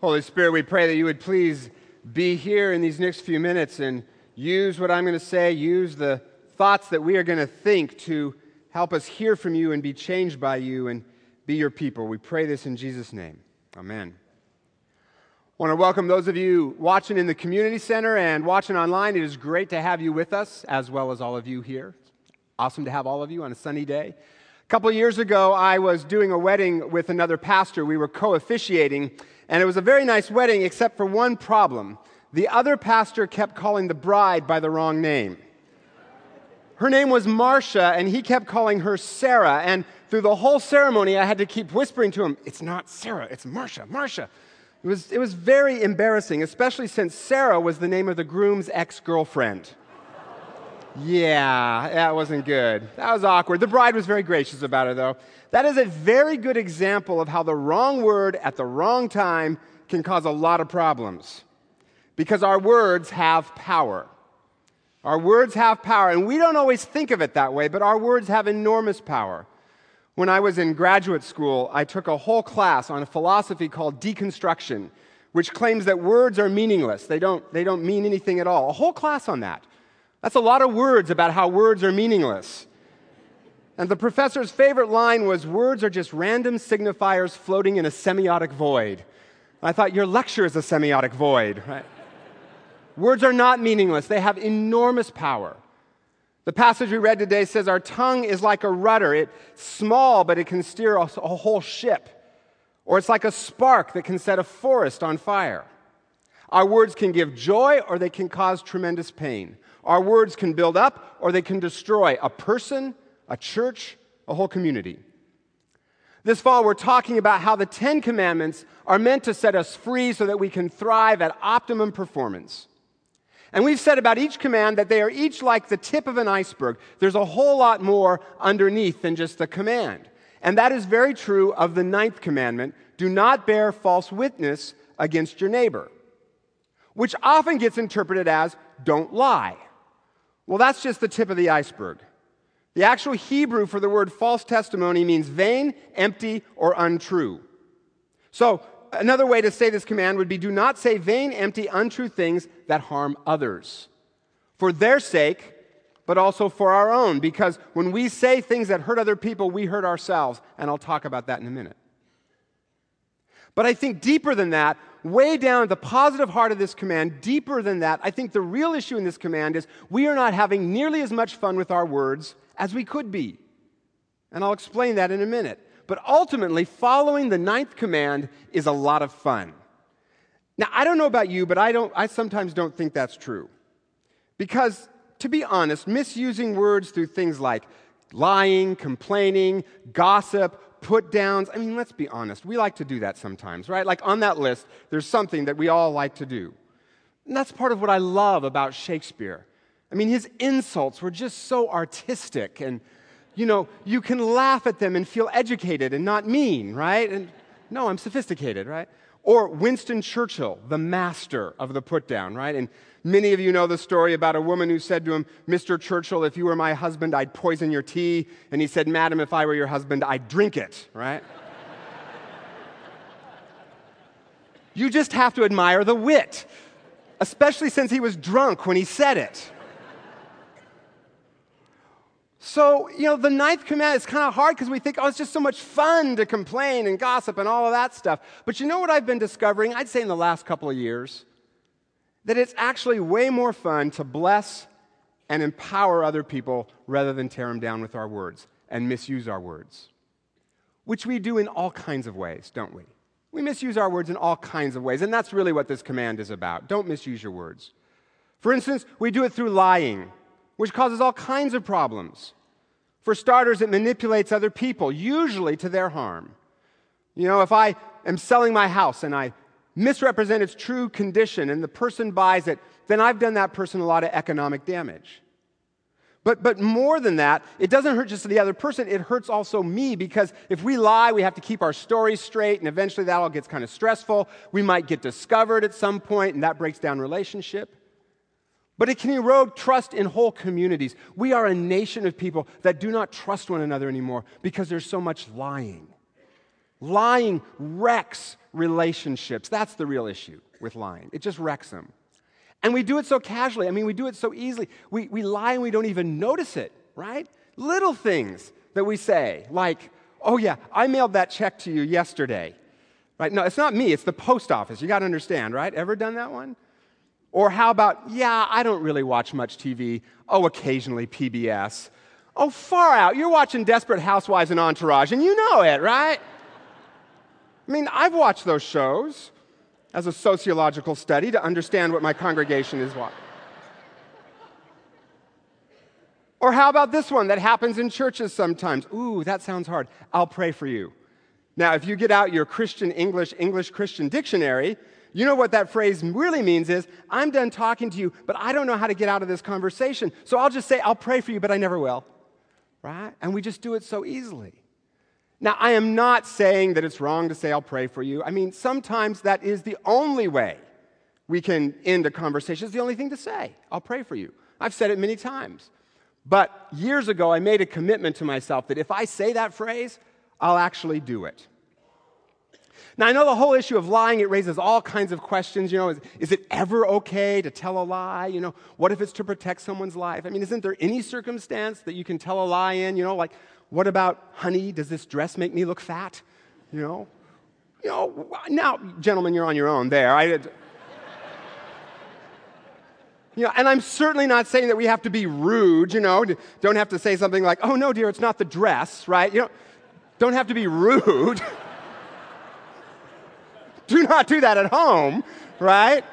Holy Spirit, we pray that you would please be here in these next few minutes and use what I'm going to say, use the thoughts that we are going to think to help us hear from you and be changed by you and be your people. We pray this in Jesus' name. Amen. I want to welcome those of you watching in the community center and watching online. It is great to have you with us, as well as all of you here. Awesome to have all of you on a sunny day. Couple years ago, I was doing a wedding with another pastor. We were co officiating, and it was a very nice wedding, except for one problem. The other pastor kept calling the bride by the wrong name. Her name was Marcia, and he kept calling her Sarah. And through the whole ceremony, I had to keep whispering to him, It's not Sarah, it's Marcia, Marcia. It was, it was very embarrassing, especially since Sarah was the name of the groom's ex girlfriend. Yeah, that wasn't good. That was awkward. The bride was very gracious about it, though. That is a very good example of how the wrong word at the wrong time can cause a lot of problems. Because our words have power. Our words have power, and we don't always think of it that way, but our words have enormous power. When I was in graduate school, I took a whole class on a philosophy called deconstruction, which claims that words are meaningless. They don't, they don't mean anything at all. A whole class on that. That's a lot of words about how words are meaningless. And the professor's favorite line was words are just random signifiers floating in a semiotic void. I thought your lecture is a semiotic void, right? words are not meaningless, they have enormous power. The passage we read today says our tongue is like a rudder. It's small, but it can steer a, whole ship. Or it's like a spark that can set a forest on fire. Our words can give joy or they can cause tremendous pain. Our words can build up or they can destroy a person, a church, a whole community. This fall, we're talking about how the Ten Commandments are meant to set us free so that we can thrive at optimum performance. And we've said about each command that they are each like the tip of an iceberg. There's a whole lot more underneath than just the command. And that is very true of the ninth commandment do not bear false witness against your neighbor, which often gets interpreted as don't lie. Well, that's just the tip of the iceberg. The actual Hebrew for the word false testimony means vain, empty, or untrue. So, another way to say this command would be do not say vain, empty, untrue things that harm others for their sake, but also for our own. Because when we say things that hurt other people, we hurt ourselves. And I'll talk about that in a minute. But I think deeper than that, way down at the positive heart of this command, deeper than that, I think the real issue in this command is we are not having nearly as much fun with our words as we could be. And I'll explain that in a minute. But ultimately, following the ninth command is a lot of fun. Now, I don't know about you, but I, don't, I sometimes don't think that's true. Because, to be honest, misusing words through things like lying, complaining, gossip, put downs, I mean, let's be honest, we like to do that sometimes, right? Like on that list, there's something that we all like to do. And that's part of what I love about Shakespeare. I mean, his insults were just so artistic and you know, you can laugh at them and feel educated and not mean, right? And no, I'm sophisticated, right? Or Winston Churchill, the master of the put down, right? And many of you know the story about a woman who said to him, Mr. Churchill, if you were my husband, I'd poison your tea. And he said, Madam, if I were your husband, I'd drink it, right? you just have to admire the wit, especially since he was drunk when he said it. So, you know, the ninth command is kind of hard because we think, oh, it's just so much fun to complain and gossip and all of that stuff. But you know what I've been discovering, I'd say in the last couple of years? That it's actually way more fun to bless and empower other people rather than tear them down with our words and misuse our words. Which we do in all kinds of ways, don't we? We misuse our words in all kinds of ways, and that's really what this command is about. Don't misuse your words. For instance, we do it through lying which causes all kinds of problems. For starters, it manipulates other people, usually to their harm. You know, if I am selling my house and I misrepresent its true condition and the person buys it, then I've done that person a lot of economic damage. But, but more than that, it doesn't hurt just the other person, it hurts also me because if we lie, we have to keep our stories straight, and eventually that all gets kind of stressful. We might get discovered at some point, and that breaks down relationship but it can erode trust in whole communities. We are a nation of people that do not trust one another anymore because there's so much lying. Lying wrecks relationships. That's the real issue with lying. It just wrecks them. And we do it so casually. I mean, we do it so easily. We, we lie and we don't even notice it, right? Little things that we say, like, oh, yeah, I mailed that check to you yesterday. Right? No, it's not me, it's the post office. You got to understand, right? Ever done that one? Or how about, yeah, I don't really watch much TV. Oh, occasionally PBS. Oh, far out. You're watching Desperate Housewives and Entourage, and you know it, right? I mean, I've watched those shows as a sociological study to understand what my congregation is watching. Or how about this one that happens in churches sometimes? Ooh, that sounds hard. I'll pray for you. Now, if you get out your Christian English, English Christian dictionary, you know what that phrase really means is I'm done talking to you, but I don't know how to get out of this conversation. So I'll just say, I'll pray for you, but I never will. Right? And we just do it so easily. Now, I am not saying that it's wrong to say, I'll pray for you. I mean, sometimes that is the only way we can end a conversation. It's the only thing to say. I'll pray for you. I've said it many times. But years ago, I made a commitment to myself that if I say that phrase, I'll actually do it. Now, I know the whole issue of lying, it raises all kinds of questions. You know, is, is, it ever okay to tell a lie? You know, what if it's to protect someone's life? I mean, isn't there any circumstance that you can tell a lie in? You know, like, what about, honey, does this dress make me look fat? You know, you know, now, gentlemen, you're on your own there. I, you know, and I'm certainly not saying that we have to be rude, you know, don't have to say something like, oh no, dear, it's not the dress, right? You know, don't have to be rude. do not do that at home, right?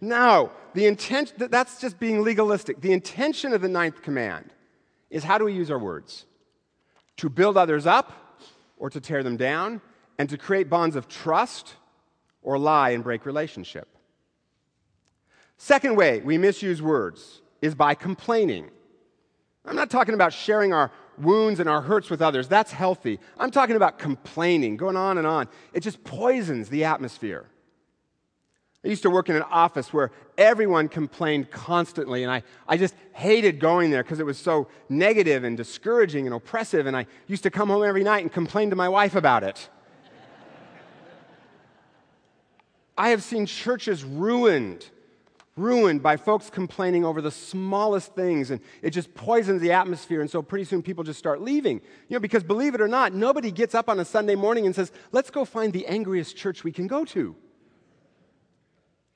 No, the intent, that's just being legalistic. The intention of the ninth command is how do we use our words? To build others up or to tear them down, and to create bonds of trust or lie and break relationship. Second way we misuse words is by complaining. I'm not talking about sharing our wounds and our hurts with others. That's healthy. I'm talking about complaining, going on and on. It just poisons the atmosphere. I used to work in an office where everyone complained constantly, and I, I just hated going there because it was so negative and discouraging and oppressive, and I used to come home every night and complain to my wife about it. I have seen churches ruined ruined by folks complaining over the smallest things and it just poisons the atmosphere and so pretty soon people just start leaving you know because believe it or not nobody gets up on a sunday morning and says let's go find the angriest church we can go to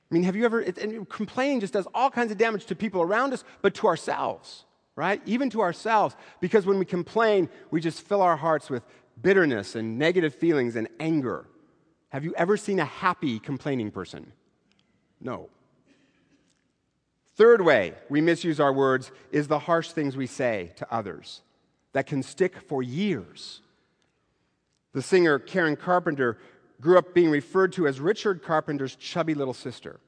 i mean have you ever and complaining just does all kinds of damage to people around us but to ourselves right? Even to ourselves because when we complain we just fill our hearts with bitterness and negative feelings and anger. Have you ever seen a happy complaining person? No. Third way we misuse our words is the harsh things we say to others that can stick for years. The singer Karen Carpenter grew up being referred to as Richard Carpenter's chubby little sister.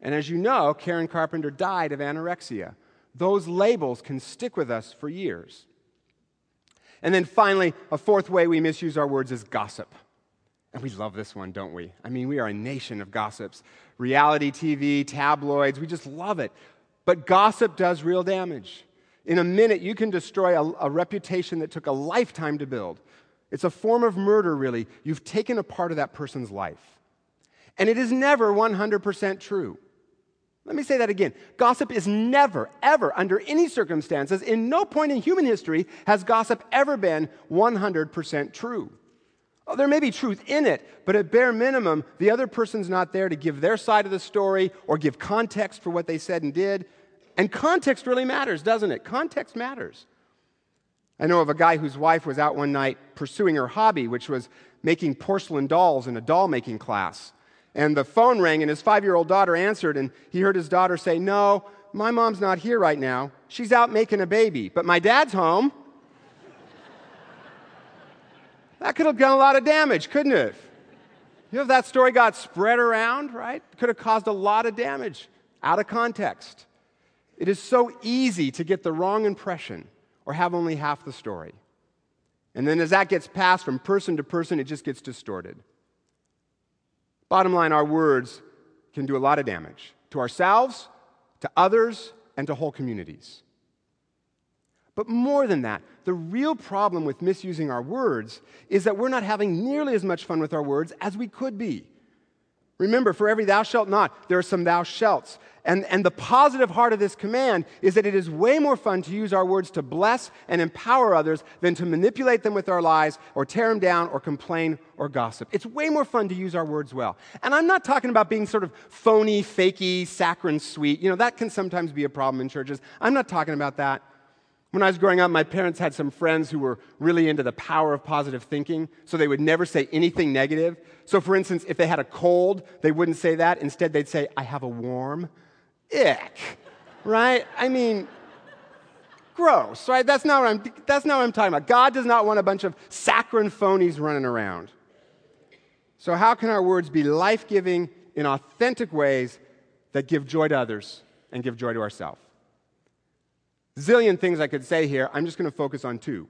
And as you know, Karen Carpenter died of anorexia. Those labels can stick with us for years. And then finally, a fourth way we misuse our words is gossip. And we love this one, don't we? I mean, we are a nation of gossips. Reality TV, tabloids, we just love it. But gossip does real damage. In a minute, you can destroy a, a, reputation that took a lifetime to build. It's a form of murder, really. You've taken a part of that person's life. And it is never 100% true. Let me say that again. Gossip is never, ever, under any circumstances, in no point in human history has gossip ever been 100% true. Oh, there may be truth in it, but at bare minimum, the other person's not there to give their side of the story or give context for what they said and did. And context really matters, doesn't it? Context matters. I know of a guy whose wife was out one night pursuing her hobby, which was making porcelain dolls in a doll making class. And the phone rang, and his five year old daughter answered, and he heard his daughter say, No, my mom's not here right now. She's out making a baby, but my dad's home. That could have done a lot of damage, couldn't it? You know, if that story got spread around, right? It Could have caused a lot of damage out of context. It is so easy to get the wrong impression or have only half the story. And then as that gets passed from person to person, it just gets distorted. Bottom line, our words can do a lot of damage to ourselves, to others, and to whole communities. But more than that, the real problem with misusing our words is that we're not having nearly as much fun with our words as we could be. Remember, for every thou shalt not, there are some thou shalts. And, and the positive heart of this command is that it is way more fun to use our words to bless and empower others than to manipulate them with our lies or tear them down or complain or gossip. It's way more fun to use our words well. And I'm not talking about being sort of phony, fakey, saccharine sweet. You know, that can sometimes be a problem in churches. I'm not talking about that. When I was growing up, my parents had some friends who were really into the power of positive thinking, so they would never say anything negative. So, for instance, if they had a cold, they wouldn't say that. Instead, they'd say, I have a warm. Ick. Right? I mean, gross, right? That's not, what I'm, that's not what I'm talking about. God does not want a bunch of saccharine phonies running around. So, how can our words be life giving in authentic ways that give joy to others and give joy to ourselves? Zillion things I could say here. I'm just going to focus on two.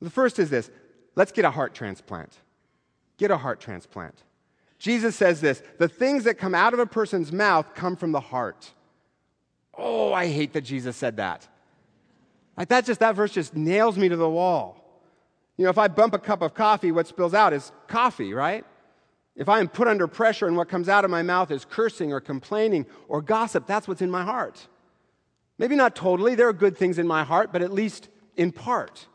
The first is this let's get a heart transplant. Get a heart transplant. Jesus says this the things that come out of a person's mouth come from the heart. Oh, I hate that Jesus said that. Like that just that verse just nails me to the wall. You know, if I bump a cup of coffee, what spills out is coffee, right? If I am put under pressure and what comes out of my mouth is cursing or complaining or gossip, that's what's in my heart. Maybe not totally, there are good things in my heart, but at least in part.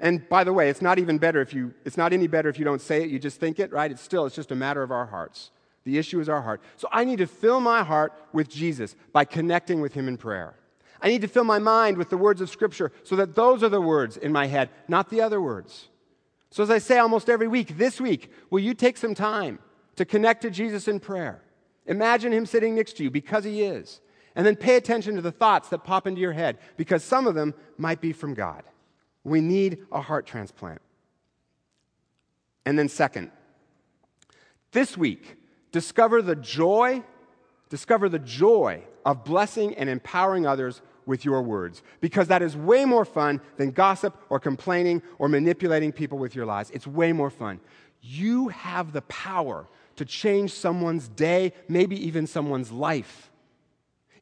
And by the way, it's not even better if you, it's not any better if you don't say it, you just think it, right? It's still, it's just a matter of our hearts. The issue is our heart. So I need to fill my heart with Jesus by connecting with Him in prayer. I need to fill my mind with the words of Scripture so that those are the words in my head, not the other words. So, as I say almost every week, this week, will you take some time to connect to Jesus in prayer? Imagine Him sitting next to you because He is. And then pay attention to the thoughts that pop into your head because some of them might be from God. We need a heart transplant. And then, second, this week, discover the joy, discover the joy of blessing and empowering others with your words because that is way more fun than gossip or complaining or manipulating people with your lies. It's way more fun. You have the power to change someone's day, maybe even someone's life.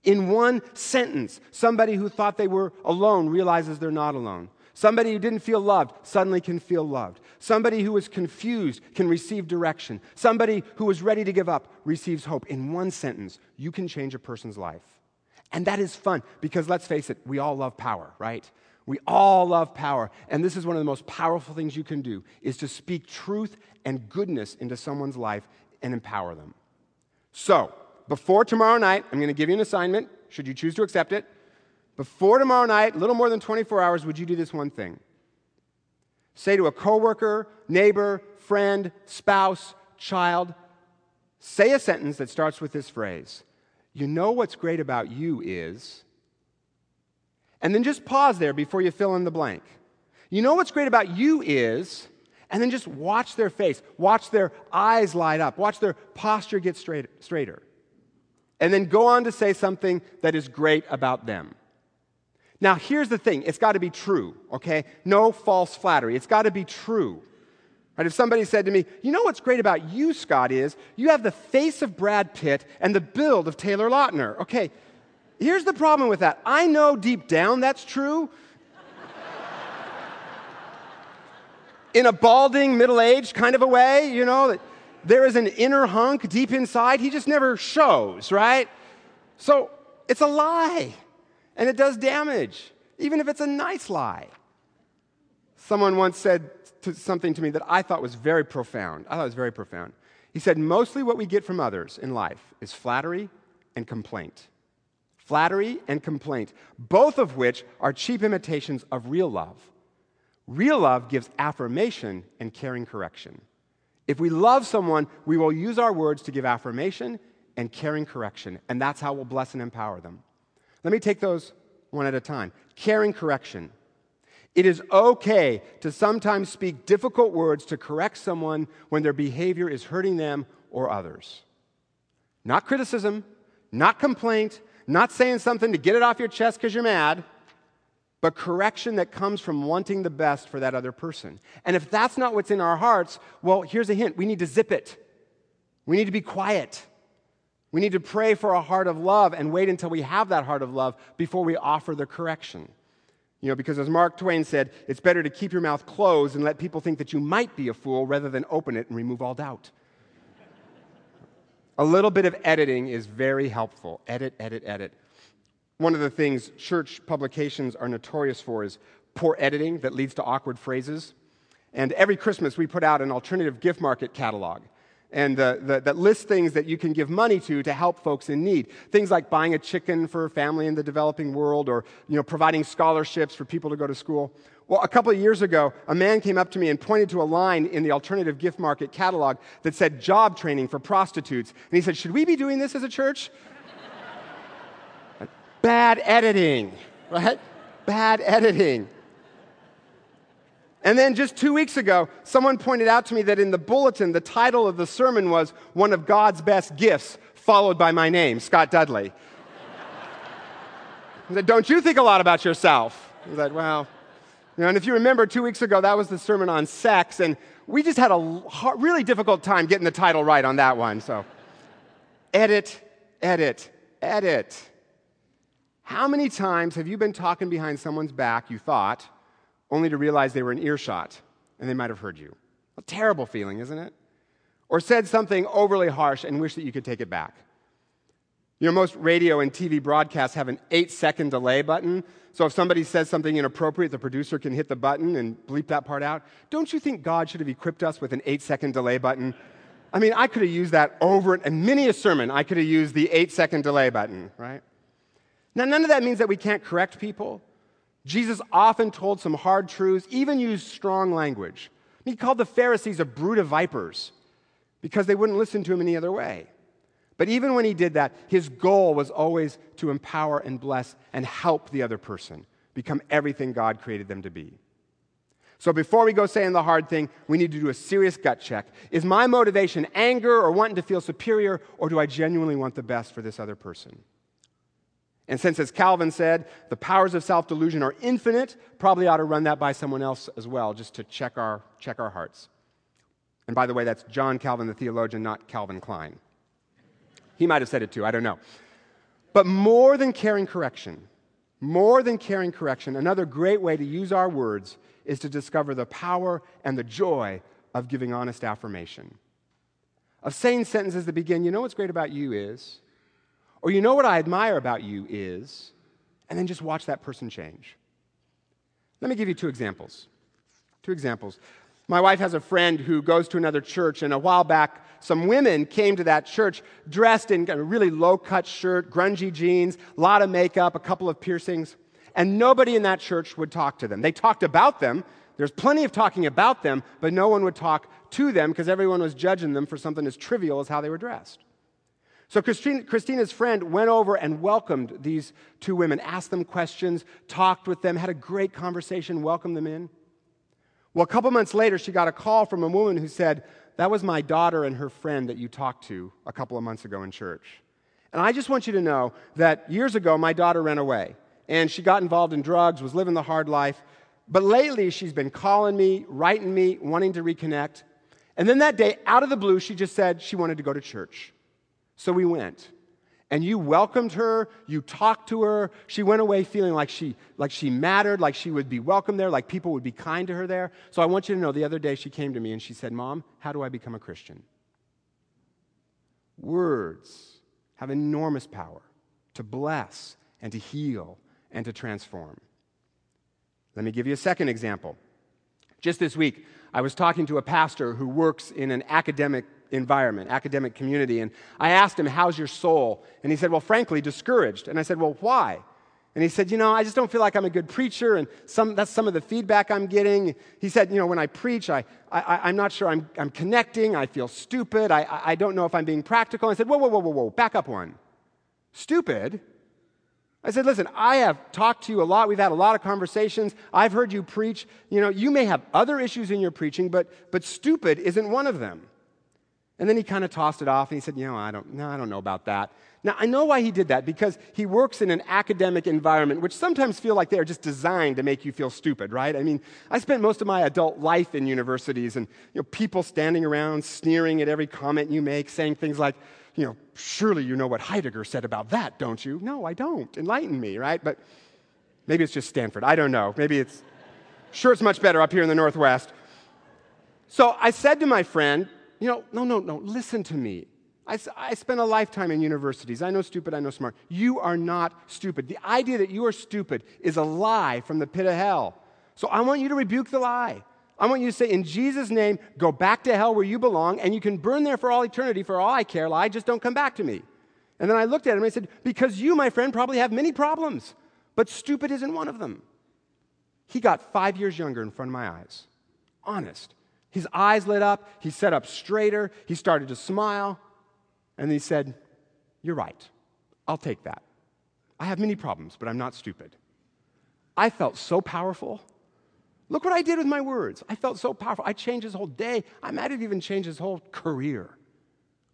In one sentence, somebody who thought they were alone realizes they're not alone. Somebody who didn't feel loved suddenly can feel loved. Somebody who was confused can receive direction. Somebody who was ready to give up receives hope. In one sentence, you can change a person's life. And that is fun because let's face it, we all love power, right? We all love power. And this is one of the most powerful things you can do is to speak truth and goodness into someone's life and empower them. So, before tomorrow night, I'm going to give you an assignment, should you choose to accept it. Before tomorrow night, little more than 24 hours, would you do this one thing? Say to a coworker, neighbor, friend, spouse, child, say a sentence that starts with this phrase You know what's great about you is. And then just pause there before you fill in the blank. You know what's great about you is, and then just watch their face, watch their eyes light up, watch their posture get straight, straighter and then go on to say something that is great about them. Now, here's the thing it's got to be true, okay? No false flattery. It's got to be true. Right? If somebody said to me, You know what's great about you, Scott, is you have the face of Brad Pitt and the build of Taylor Lautner. Okay, here's the problem with that. I know deep down that's true. In a balding, middle aged kind of a way, you know, that there is an inner hunk deep inside. He just never shows, right? So it's a lie, and it does damage, even if it's a nice lie. Someone once said to something to me that I thought was very profound. I thought it was very profound. He said, Mostly what we get from others in life is flattery and complaint. Flattery and complaint, both of which are cheap imitations of real love. Real love gives affirmation and caring correction. If we love someone, we will use our words to give affirmation and caring correction, and that's how we'll bless and empower them. Let me take those one at a time. Caring correction. It is okay to sometimes speak difficult words to correct someone when their behavior is hurting them or others. Not criticism, not complaint, not saying something to get it off your chest because you're mad but correction that comes from wanting the best for that other person. And if that's not what's in our hearts, well, here's a hint we need to zip it. We need to be quiet. We need to pray for a heart of love and wait until we have that heart of love before we offer the correction. You know, because as Mark Twain said, it's better to keep your mouth closed and let people think that you might be a fool rather than open it and remove all doubt. a little bit of editing is very helpful. Edit, edit, edit. One of the things church publications are notorious for is poor editing that leads to awkward phrases. And every Christmas, we put out an alternative gift market catalog and the, that lists things that you can give money to to help folks in need. Things like buying a chicken for a family in the developing world or you know, providing scholarships for people to go to school. Well, a couple of years ago, a man came up to me and pointed to a line in the alternative gift market catalog that said job training for prostitutes. And he said, Should we be doing this as a church? Bad editing, right? Bad editing. And then just two weeks ago, someone pointed out to me that in the bulletin, the title of the sermon was One of God's Best Gifts, followed by my name, Scott Dudley. I said, Don't you think a lot about yourself? I said, Well, you know, and if you remember, two weeks ago, that was the sermon on sex, and we just had a really difficult time getting the title right on that one. So, edit, edit, edit. How many times have you been talking behind someone's back, you thought, only to realize they were in earshot and they might have heard you. A terrible feeling, isn't it? Or said something overly harsh and wish that you could take it back. You know, most radio and TV broadcasts have an eight second delay button. So if somebody says something inappropriate, the producer can hit the button and bleep that part out. Don't you think God should have equipped us with an eight second delay button? I mean, I could have used that over and many a sermon, I could have used the eight second delay button, right? Now, none of that means that we can't correct people. Jesus often told some hard truths, even used strong language. He called the Pharisees a brood of vipers because they wouldn't listen to him any other way. But even when he did that, his goal was always to empower and bless and help the other person become everything God created them to be. So before we go saying the hard thing, we need to do a serious gut check. Is my motivation anger or wanting to feel superior, or do I genuinely want the best for this other person? And since, as Calvin said, the powers of self delusion are infinite, probably ought to run that by someone else as well, just to check our, check our hearts. And by the way, that's John Calvin, the theologian, not Calvin Klein. He might have said it too, I don't know. But more than caring correction, more than caring correction, another great way to use our words is to discover the power and the joy of giving honest affirmation. Of saying sentences that begin, you know what's great about you is, or you know what I admire about you is, and then just watch that person change. Let me give you two examples. Two examples. My wife has a friend who goes to another church, and a while back, some women came to that church dressed in a really low cut shirt, grungy jeans, a lot of makeup, a couple of piercings, and nobody in that church would talk to them. They talked about them. There's plenty of talking about them, but no one would talk to them because everyone was judging them for something as trivial as how they were dressed. So Christina's friend went over and welcomed these two women, asked them questions, talked with them, had a great conversation, welcomed them in. Well, a couple months later, she got a call from a woman who said, That was my daughter and her friend that you talked to a couple of months ago in church. And I just want you to know that years ago, my daughter ran away and she got involved in drugs, was living the hard life. But lately, she's been calling me, writing me, wanting to reconnect. And then that day, out of the blue, she just said she wanted to go to church. So we went. And you welcomed her, you talked to her. She went away feeling like she, like she mattered, like she would be welcome there, like people would be kind to her there. So I want you to know the other day she came to me and she said, Mom, how do I become a Christian? Words have enormous power to bless and to heal and to transform. Let me give you a second example. Just this week, I was talking to a pastor who works in an academic environment, academic community. And I asked him, How's your soul? And he said, Well, frankly, discouraged. And I said, Well, why? And he said, You know, I just don't feel like I'm a good preacher, and some, that's some of the feedback I'm getting. He said, You know, when I preach, I, I, am not sure I'm, I'm connecting. I feel stupid. I, I don't know if I'm being practical. I said, Whoa, whoa, whoa, whoa, whoa, back up one. Stupid? I said, Listen, I have talked to you a lot. We've had a lot of conversations. I've heard you preach. You know, you may have other issues in your preaching, but, but stupid isn't one of them. And then he kind of tossed it off and he said, You know, I don't, no, I don't know about that. Now, I know why he did that because he works in an academic environment, which sometimes feel like they are just designed to make you feel stupid, right? I mean, I spent most of my adult life in universities and you know, people standing around sneering at every comment you make, saying things like, you know, surely you know what Heidegger said about that, don't you? No, I don't. Enlighten me, right? But maybe it's just Stanford. I don't know. Maybe it's, sure, it's much better up here in the Northwest. So I said to my friend, you know, no, no, no, listen to me. I, I spent a lifetime in universities. I know stupid, I know smart. You are not stupid. The idea that you are stupid is a lie from the pit of hell. So I want you to rebuke the lie. I want you to say, in Jesus' name, go back to hell where you belong, and you can burn there for all eternity. For all I care, lie, just don't come back to me. And then I looked at him and I said, Because you, my friend, probably have many problems, but stupid isn't one of them. He got five years younger in front of my eyes. Honest. His eyes lit up. He sat up straighter. He started to smile. And he said, You're right. I'll take that. I have many problems, but I'm not stupid. I felt so powerful. Look what I did with my words. I felt so powerful. I changed his whole day. I might have even changed his whole career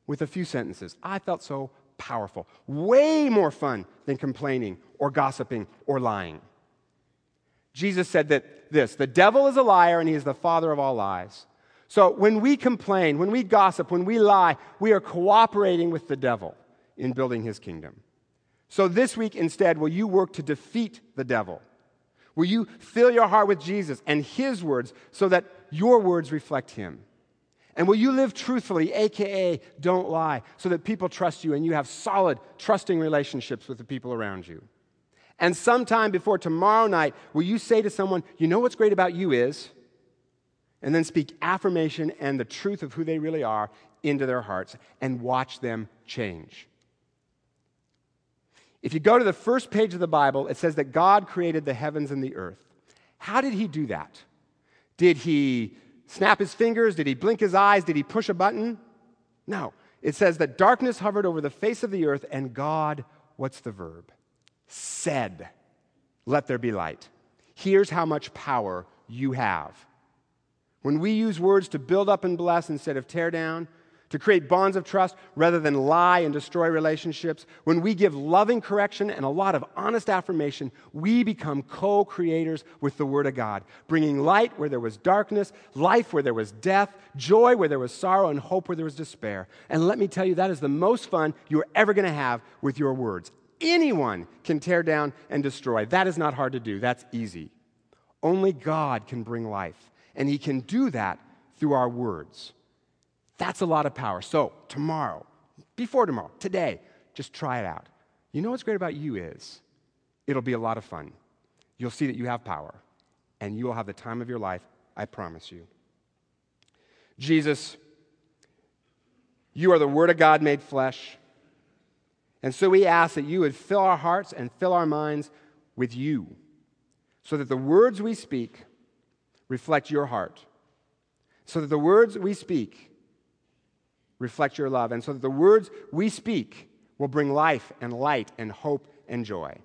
with a few sentences. I felt so powerful. Way more fun than complaining or gossiping or lying. Jesus said that this the devil is a liar and he is the father of all lies. So when we complain, when we gossip, when we lie, we are cooperating with the devil in building his kingdom. So this week, instead, will you work to defeat the devil? Will you fill your heart with Jesus and his words so that your words reflect him? And will you live truthfully, AKA don't lie, so that people trust you and you have solid, trusting relationships with the people around you? And sometime before tomorrow night, will you say to someone, You know what's great about you is? And then speak affirmation and the truth of who they really are into their hearts and watch them change. If you go to the first page of the Bible, it says that God created the heavens and the earth. How did he do that? Did he snap his fingers? Did he blink his eyes? Did he push a button? No. It says that darkness hovered over the face of the earth, and God, what's the verb? Said, Let there be light. Here's how much power you have. When we use words to build up and bless instead of tear down, to create bonds of trust rather than lie and destroy relationships, when we give loving correction and a lot of honest affirmation, we become co creators with the Word of God, bringing light where there was darkness, life where there was death, joy where there was sorrow, and hope where there was despair. And let me tell you, that is the most fun you're ever going to have with your words. Anyone can tear down and destroy. That is not hard to do, that's easy. Only God can bring life. And He can do that through our words. That's a lot of power. So, tomorrow, before tomorrow, today, just try it out. You know what's great about you is it'll be a lot of fun. You'll see that you have power, and you will have the time of your life, I promise you. Jesus, you are the Word of God made flesh. And so we ask that you would fill our hearts and fill our minds with you, so that the words we speak reflect your heart, so that the words we speak reflect your love, and so that the words we speak will bring life and light and hope and joy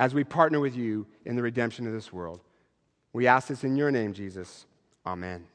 as we partner with you in the redemption of this world. We ask this in your name, Jesus. Amen.